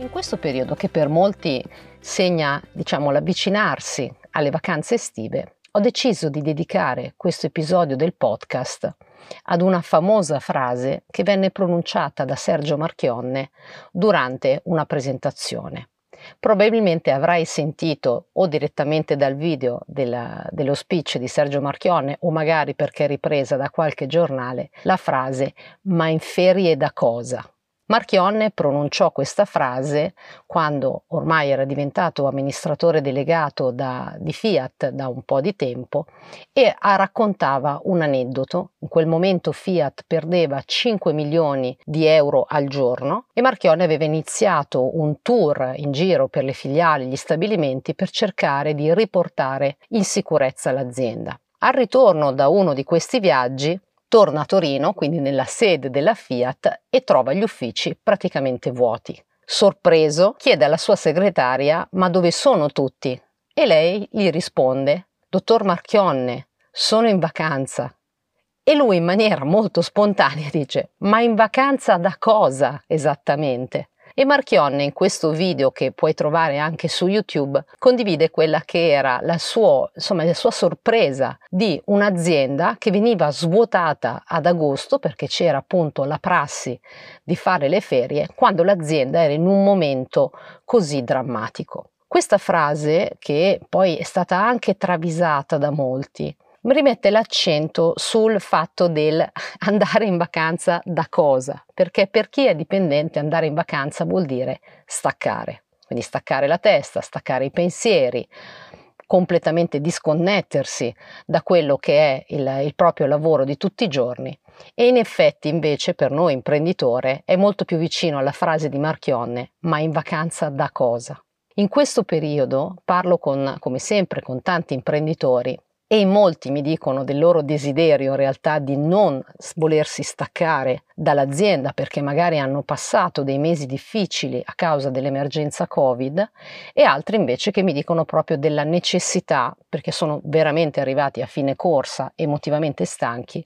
In questo periodo che per molti segna, diciamo, l'avvicinarsi alle vacanze estive, ho deciso di dedicare questo episodio del podcast ad una famosa frase che venne pronunciata da Sergio Marchionne durante una presentazione. Probabilmente avrai sentito o direttamente dal video della, dello speech di Sergio Marchionne o magari perché ripresa da qualche giornale la frase ma in ferie da cosa? Marchionne pronunciò questa frase quando ormai era diventato amministratore delegato da, di Fiat da un po' di tempo e raccontava un aneddoto. In quel momento Fiat perdeva 5 milioni di euro al giorno e Marchionne aveva iniziato un tour in giro per le filiali, gli stabilimenti per cercare di riportare in sicurezza l'azienda. Al ritorno da uno di questi viaggi Torna a Torino, quindi nella sede della Fiat, e trova gli uffici praticamente vuoti. Sorpreso, chiede alla sua segretaria ma dove sono tutti? E lei gli risponde, dottor Marchionne, sono in vacanza. E lui in maniera molto spontanea dice, ma in vacanza da cosa esattamente? E Marchionne in questo video che puoi trovare anche su YouTube condivide quella che era la sua, insomma, la sua sorpresa di un'azienda che veniva svuotata ad agosto perché c'era appunto la prassi di fare le ferie quando l'azienda era in un momento così drammatico. Questa frase, che poi è stata anche travisata da molti, rimette l'accento sul fatto del andare in vacanza da cosa, perché per chi è dipendente andare in vacanza vuol dire staccare, quindi staccare la testa, staccare i pensieri, completamente disconnettersi da quello che è il, il proprio lavoro di tutti i giorni. E in effetti invece per noi imprenditore è molto più vicino alla frase di Marchionne, ma in vacanza da cosa? In questo periodo parlo con, come sempre con tanti imprenditori e in molti mi dicono del loro desiderio in realtà di non volersi staccare dall'azienda perché magari hanno passato dei mesi difficili a causa dell'emergenza Covid e altri invece che mi dicono proprio della necessità, perché sono veramente arrivati a fine corsa emotivamente stanchi,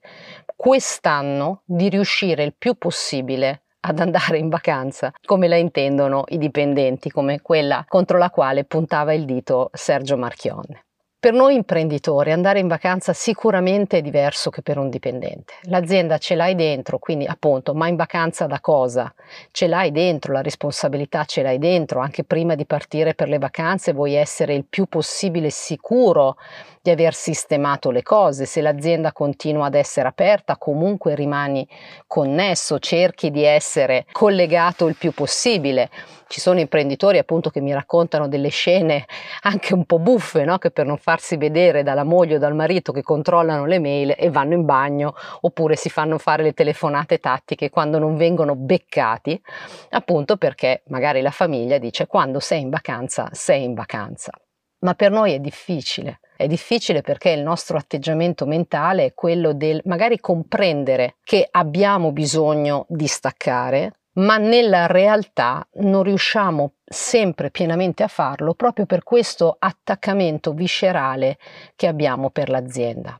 quest'anno di riuscire il più possibile ad andare in vacanza, come la intendono i dipendenti, come quella contro la quale puntava il dito Sergio Marchionne. Per noi imprenditori andare in vacanza sicuramente è diverso che per un dipendente. L'azienda ce l'hai dentro, quindi appunto, ma in vacanza da cosa? Ce l'hai dentro, la responsabilità ce l'hai dentro, anche prima di partire per le vacanze vuoi essere il più possibile sicuro di aver sistemato le cose. Se l'azienda continua ad essere aperta, comunque rimani connesso, cerchi di essere collegato il più possibile. Ci sono imprenditori appunto che mi raccontano delle scene anche un po' buffe, no? che per non farsi vedere dalla moglie o dal marito che controllano le mail e vanno in bagno oppure si fanno fare le telefonate tattiche quando non vengono beccati, appunto perché magari la famiglia dice quando sei in vacanza sei in vacanza. Ma per noi è difficile è difficile perché il nostro atteggiamento mentale è quello del magari comprendere che abbiamo bisogno di staccare, ma nella realtà non riusciamo sempre pienamente a farlo proprio per questo attaccamento viscerale che abbiamo per l'azienda.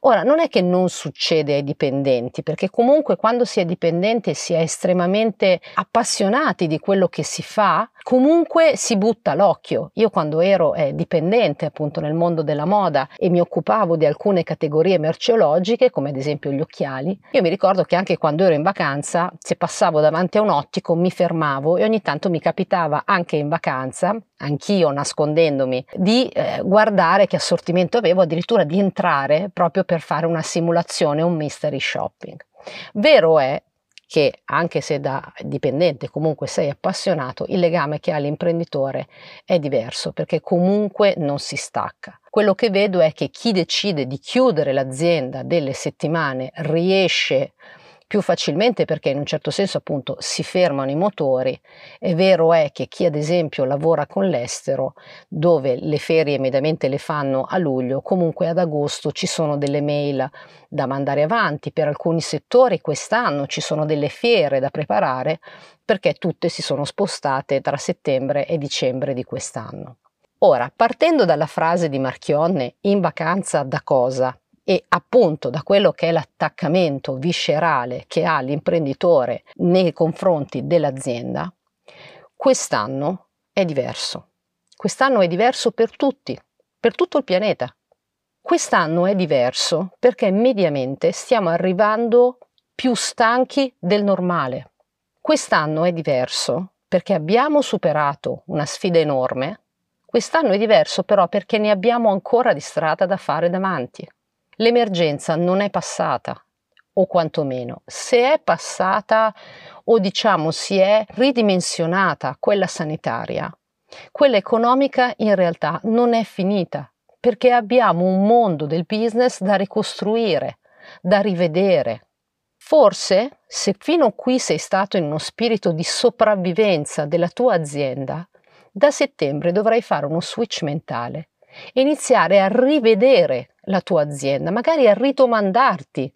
Ora, non è che non succede ai dipendenti, perché comunque quando si è dipendente si è estremamente appassionati di quello che si fa, comunque si butta l'occhio. Io quando ero eh, dipendente appunto nel mondo della moda e mi occupavo di alcune categorie merceologiche, come ad esempio gli occhiali, io mi ricordo che anche quando ero in vacanza, se passavo davanti a un ottico, mi fermavo e ogni tanto mi capitava anche in vacanza anch'io nascondendomi, di eh, guardare che assortimento avevo, addirittura di entrare proprio per fare una simulazione, un mystery shopping. Vero è che anche se da dipendente comunque sei appassionato, il legame che ha l'imprenditore è diverso perché comunque non si stacca. Quello che vedo è che chi decide di chiudere l'azienda delle settimane riesce più facilmente perché in un certo senso appunto si fermano i motori. È vero è che chi ad esempio lavora con l'estero, dove le ferie mediamente le fanno a luglio, comunque ad agosto ci sono delle mail da mandare avanti, per alcuni settori quest'anno ci sono delle fiere da preparare perché tutte si sono spostate tra settembre e dicembre di quest'anno. Ora, partendo dalla frase di Marchionne, in vacanza da cosa? E appunto da quello che è l'attaccamento viscerale che ha l'imprenditore nei confronti dell'azienda, quest'anno è diverso. Quest'anno è diverso per tutti, per tutto il pianeta. Quest'anno è diverso perché mediamente stiamo arrivando più stanchi del normale. Quest'anno è diverso perché abbiamo superato una sfida enorme. Quest'anno è diverso però perché ne abbiamo ancora di strada da fare davanti. L'emergenza non è passata, o quantomeno se è passata o diciamo si è ridimensionata quella sanitaria, quella economica in realtà non è finita perché abbiamo un mondo del business da ricostruire, da rivedere. Forse, se fino a qui sei stato in uno spirito di sopravvivenza della tua azienda, da settembre dovrai fare uno switch mentale e iniziare a rivedere la tua azienda, magari a ridomandarti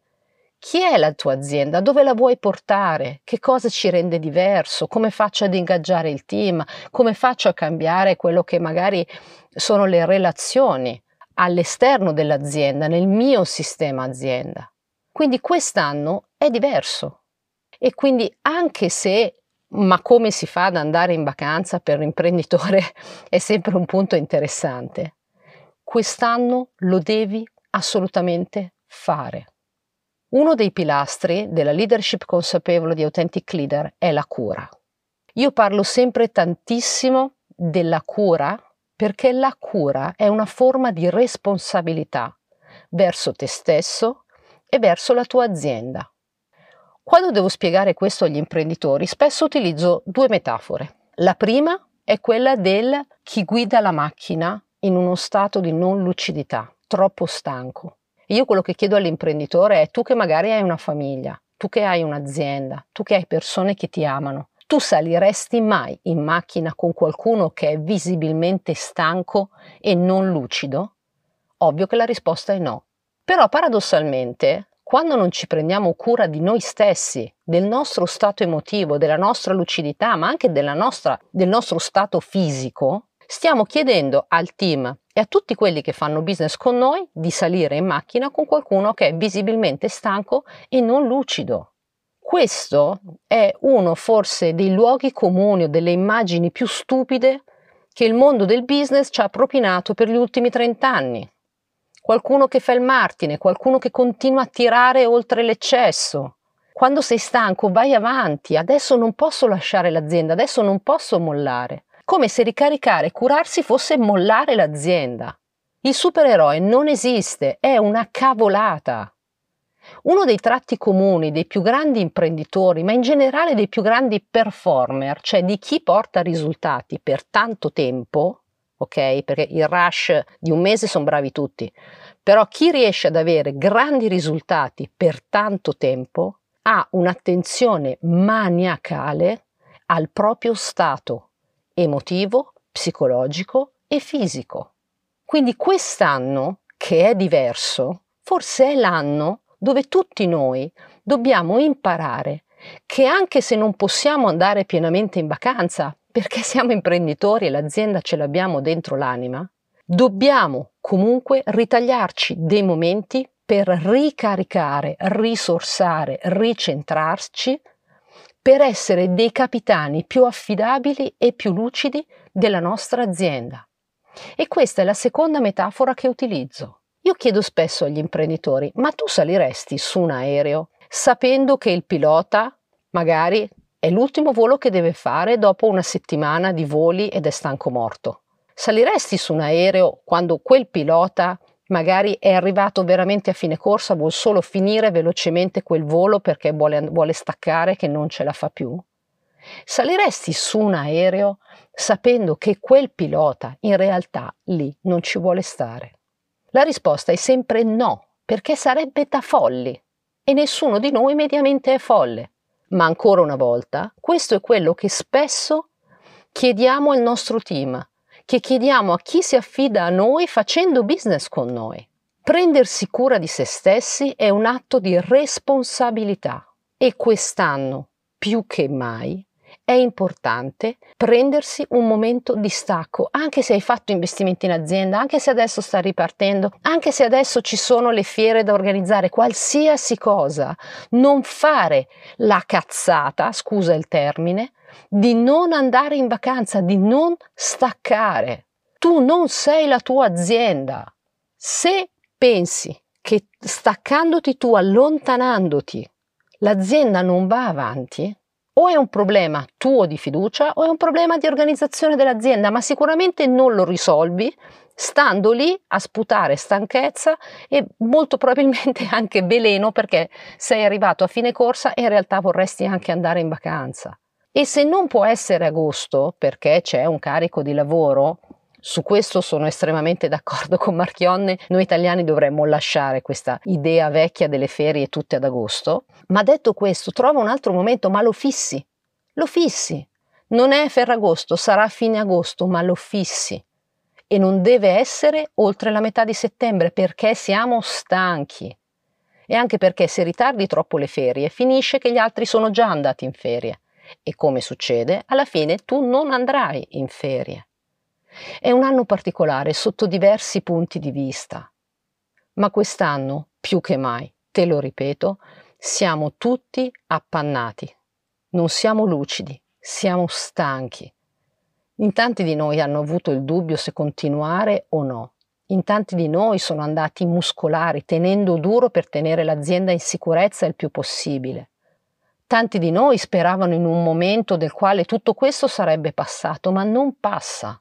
chi è la tua azienda? Dove la vuoi portare? Che cosa ci rende diverso? Come faccio ad ingaggiare il team? Come faccio a cambiare quello che magari sono le relazioni all'esterno dell'azienda, nel mio sistema azienda? Quindi quest'anno è diverso. E quindi anche se ma come si fa ad andare in vacanza per l'imprenditore è sempre un punto interessante. Quest'anno lo devi assolutamente fare. Uno dei pilastri della leadership consapevole di Authentic Leader è la cura. Io parlo sempre tantissimo della cura perché la cura è una forma di responsabilità verso te stesso e verso la tua azienda. Quando devo spiegare questo agli imprenditori, spesso utilizzo due metafore. La prima è quella del chi guida la macchina in uno stato di non lucidità, troppo stanco. Io quello che chiedo all'imprenditore è tu che magari hai una famiglia, tu che hai un'azienda, tu che hai persone che ti amano, tu saliresti mai in macchina con qualcuno che è visibilmente stanco e non lucido? Ovvio che la risposta è no. Però paradossalmente, quando non ci prendiamo cura di noi stessi, del nostro stato emotivo, della nostra lucidità, ma anche nostra, del nostro stato fisico, stiamo chiedendo al team e a tutti quelli che fanno business con noi di salire in macchina con qualcuno che è visibilmente stanco e non lucido. Questo è uno forse dei luoghi comuni o delle immagini più stupide che il mondo del business ci ha propinato per gli ultimi 30 anni. Qualcuno che fa il martine, qualcuno che continua a tirare oltre l'eccesso. Quando sei stanco vai avanti, adesso non posso lasciare l'azienda, adesso non posso mollare come se ricaricare e curarsi fosse mollare l'azienda. Il supereroe non esiste, è una cavolata. Uno dei tratti comuni dei più grandi imprenditori, ma in generale dei più grandi performer, cioè di chi porta risultati per tanto tempo, ok? Perché il rush di un mese sono bravi tutti, però chi riesce ad avere grandi risultati per tanto tempo ha un'attenzione maniacale al proprio stato emotivo, psicologico e fisico. Quindi quest'anno, che è diverso, forse è l'anno dove tutti noi dobbiamo imparare che anche se non possiamo andare pienamente in vacanza, perché siamo imprenditori e l'azienda ce l'abbiamo dentro l'anima, dobbiamo comunque ritagliarci dei momenti per ricaricare, risorsare, ricentrarci per essere dei capitani più affidabili e più lucidi della nostra azienda. E questa è la seconda metafora che utilizzo. Io chiedo spesso agli imprenditori, ma tu saliresti su un aereo sapendo che il pilota magari è l'ultimo volo che deve fare dopo una settimana di voli ed è stanco morto? Saliresti su un aereo quando quel pilota magari è arrivato veramente a fine corsa, vuole solo finire velocemente quel volo perché vuole, vuole staccare, che non ce la fa più? Saliresti su un aereo sapendo che quel pilota in realtà lì non ci vuole stare? La risposta è sempre no, perché sarebbe da folli e nessuno di noi mediamente è folle. Ma ancora una volta, questo è quello che spesso chiediamo al nostro team che chiediamo a chi si affida a noi facendo business con noi. Prendersi cura di se stessi è un atto di responsabilità e quest'anno, più che mai, è importante prendersi un momento di stacco, anche se hai fatto investimenti in azienda, anche se adesso sta ripartendo, anche se adesso ci sono le fiere da organizzare, qualsiasi cosa, non fare la cazzata, scusa il termine, di non andare in vacanza, di non staccare. Tu non sei la tua azienda. Se pensi che staccandoti tu, allontanandoti, l'azienda non va avanti, o è un problema tuo di fiducia o è un problema di organizzazione dell'azienda, ma sicuramente non lo risolvi stando lì a sputare stanchezza e molto probabilmente anche veleno perché sei arrivato a fine corsa e in realtà vorresti anche andare in vacanza. E se non può essere agosto perché c'è un carico di lavoro, su questo sono estremamente d'accordo con Marchionne, noi italiani dovremmo lasciare questa idea vecchia delle ferie tutte ad agosto, ma detto questo, trova un altro momento, ma lo fissi, lo fissi. Non è Ferragosto, sarà fine agosto, ma lo fissi e non deve essere oltre la metà di settembre perché siamo stanchi. E anche perché se ritardi troppo le ferie, finisce che gli altri sono già andati in ferie. E come succede, alla fine tu non andrai in ferie. È un anno particolare sotto diversi punti di vista. Ma quest'anno, più che mai, te lo ripeto, siamo tutti appannati. Non siamo lucidi, siamo stanchi in tanti di noi hanno avuto il dubbio se continuare o no. In tanti di noi sono andati muscolari, tenendo duro per tenere l'azienda in sicurezza il più possibile. Tanti di noi speravano in un momento del quale tutto questo sarebbe passato, ma non passa.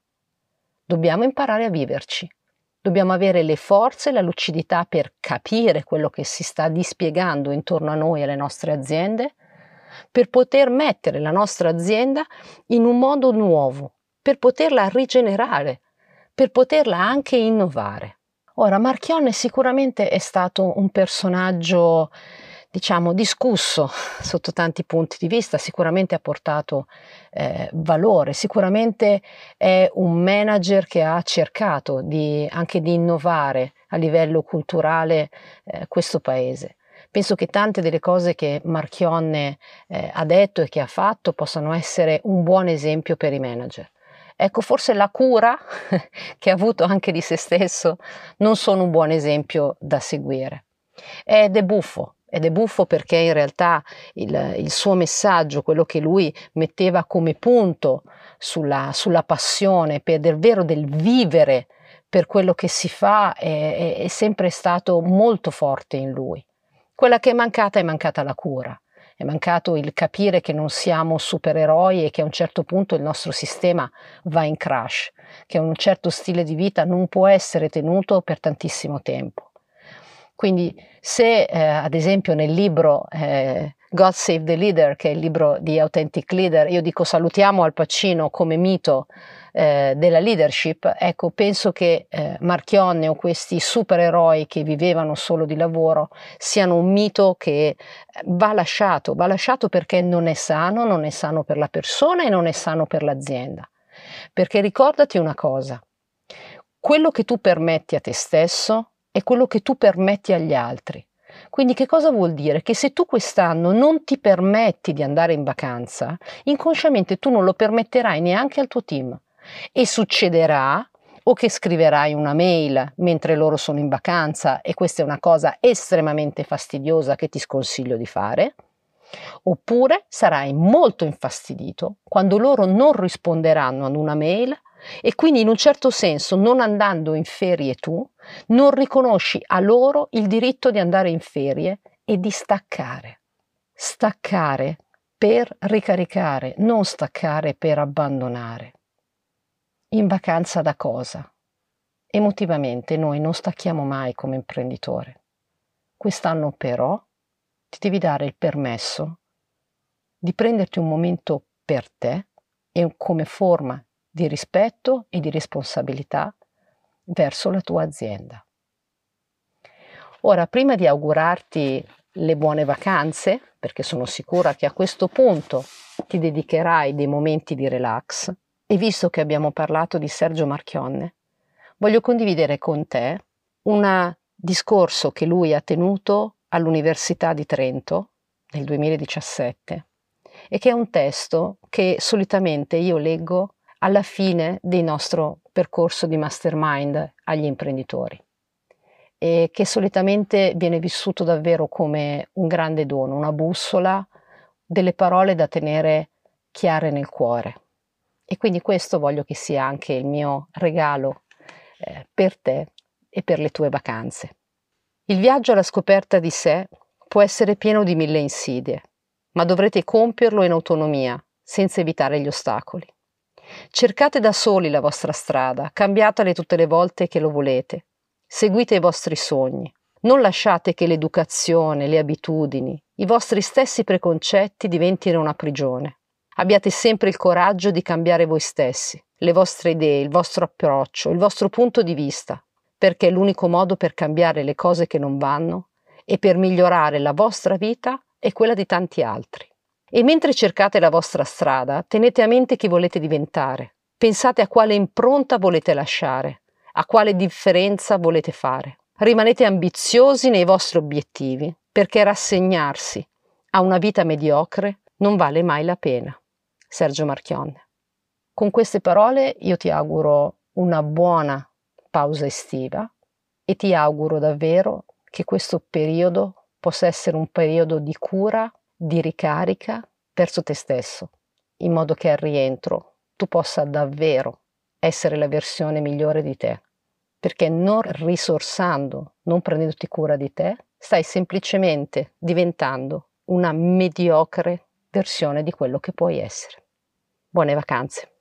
Dobbiamo imparare a viverci. Dobbiamo avere le forze e la lucidità per capire quello che si sta dispiegando intorno a noi e alle nostre aziende, per poter mettere la nostra azienda in un modo nuovo, per poterla rigenerare, per poterla anche innovare. Ora, Marchionne sicuramente è stato un personaggio, diciamo, discusso sotto tanti punti di vista, sicuramente ha portato eh, valore, sicuramente è un manager che ha cercato di, anche di innovare a livello culturale eh, questo paese. Penso che tante delle cose che Marchionne eh, ha detto e che ha fatto possano essere un buon esempio per i manager. Ecco, forse la cura che ha avuto anche di se stesso non sono un buon esempio da seguire. Ed è buffo, ed è buffo perché in realtà il, il, suo messaggio, quello che lui metteva come punto sulla, sulla passione, per davvero del vivere per quello che si fa, è, è, è sempre stato molto forte in lui. Quella che è mancata è mancata la cura è mancato il capire che non siamo supereroi e che a un certo punto il nostro sistema va in crash, che un certo stile di vita non può essere tenuto per tantissimo tempo. Quindi se eh, ad esempio nel libro eh, God Save the Leader, che è il libro di Authentic Leader, io dico salutiamo Al Pacino come mito eh, della leadership, ecco, penso che eh, Marchionne o questi supereroi che vivevano solo di lavoro siano un mito che va lasciato, va lasciato perché non è sano, non è sano per la persona e non è sano per l'azienda. Perché ricordati una cosa, quello che tu permetti a te stesso è quello che tu permetti agli altri. Quindi che cosa vuol dire? Che se tu quest'anno non ti permetti di andare in vacanza, inconsciamente tu non lo permetterai neanche al tuo team e succederà o che scriverai una mail mentre loro sono in vacanza e questa è una cosa estremamente fastidiosa che ti sconsiglio di fare, oppure sarai molto infastidito quando loro non risponderanno ad una mail e quindi in un certo senso non andando in ferie tu, non riconosci a loro il diritto di andare in ferie e di staccare. Staccare per ricaricare, non staccare per abbandonare. In vacanza da cosa? Emotivamente noi non stacchiamo mai come imprenditore. Quest'anno però ti devi dare il permesso di prenderti un momento per te e come forma di rispetto e di responsabilità verso la tua azienda. Ora, prima di augurarti le buone vacanze, perché sono sicura che a questo punto ti dedicherai dei momenti di relax, e visto che abbiamo parlato di Sergio Marchionne, voglio condividere con te un discorso che lui ha tenuto all'Università di Trento nel 2017 e che è un testo che solitamente io leggo alla fine del nostro percorso di mastermind agli imprenditori e che solitamente viene vissuto davvero come un grande dono, una bussola, delle parole da tenere chiare nel cuore. E quindi questo voglio che sia anche il mio regalo eh, per te e per le tue vacanze. Il viaggio alla scoperta di sé può essere pieno di mille insidie, ma dovrete compierlo in autonomia, senza evitare gli ostacoli. Cercate da soli la vostra strada, cambiatela tutte le volte che lo volete. Seguite i vostri sogni. Non lasciate che l'educazione, le abitudini, i vostri stessi preconcetti diventino una prigione. Abbiate sempre il coraggio di cambiare voi stessi, le vostre idee, il vostro approccio, il vostro punto di vista, perché è l'unico modo per cambiare le cose che non vanno e per migliorare la vostra vita e quella di tanti altri. E mentre cercate la vostra strada, tenete a mente chi volete diventare. Pensate a quale impronta volete lasciare, a quale differenza volete fare. Rimanete ambiziosi nei vostri obiettivi, perché rassegnarsi a una vita mediocre non vale mai la pena. Sergio Marchionne. Con queste parole io ti auguro una buona pausa estiva e ti auguro davvero che questo periodo possa essere un periodo di cura di ricarica verso te stesso, in modo che al rientro tu possa davvero essere la versione migliore di te. Perché non risorsando, non prendendoti cura di te, stai semplicemente diventando una mediocre versione di quello che puoi essere. Buone vacanze.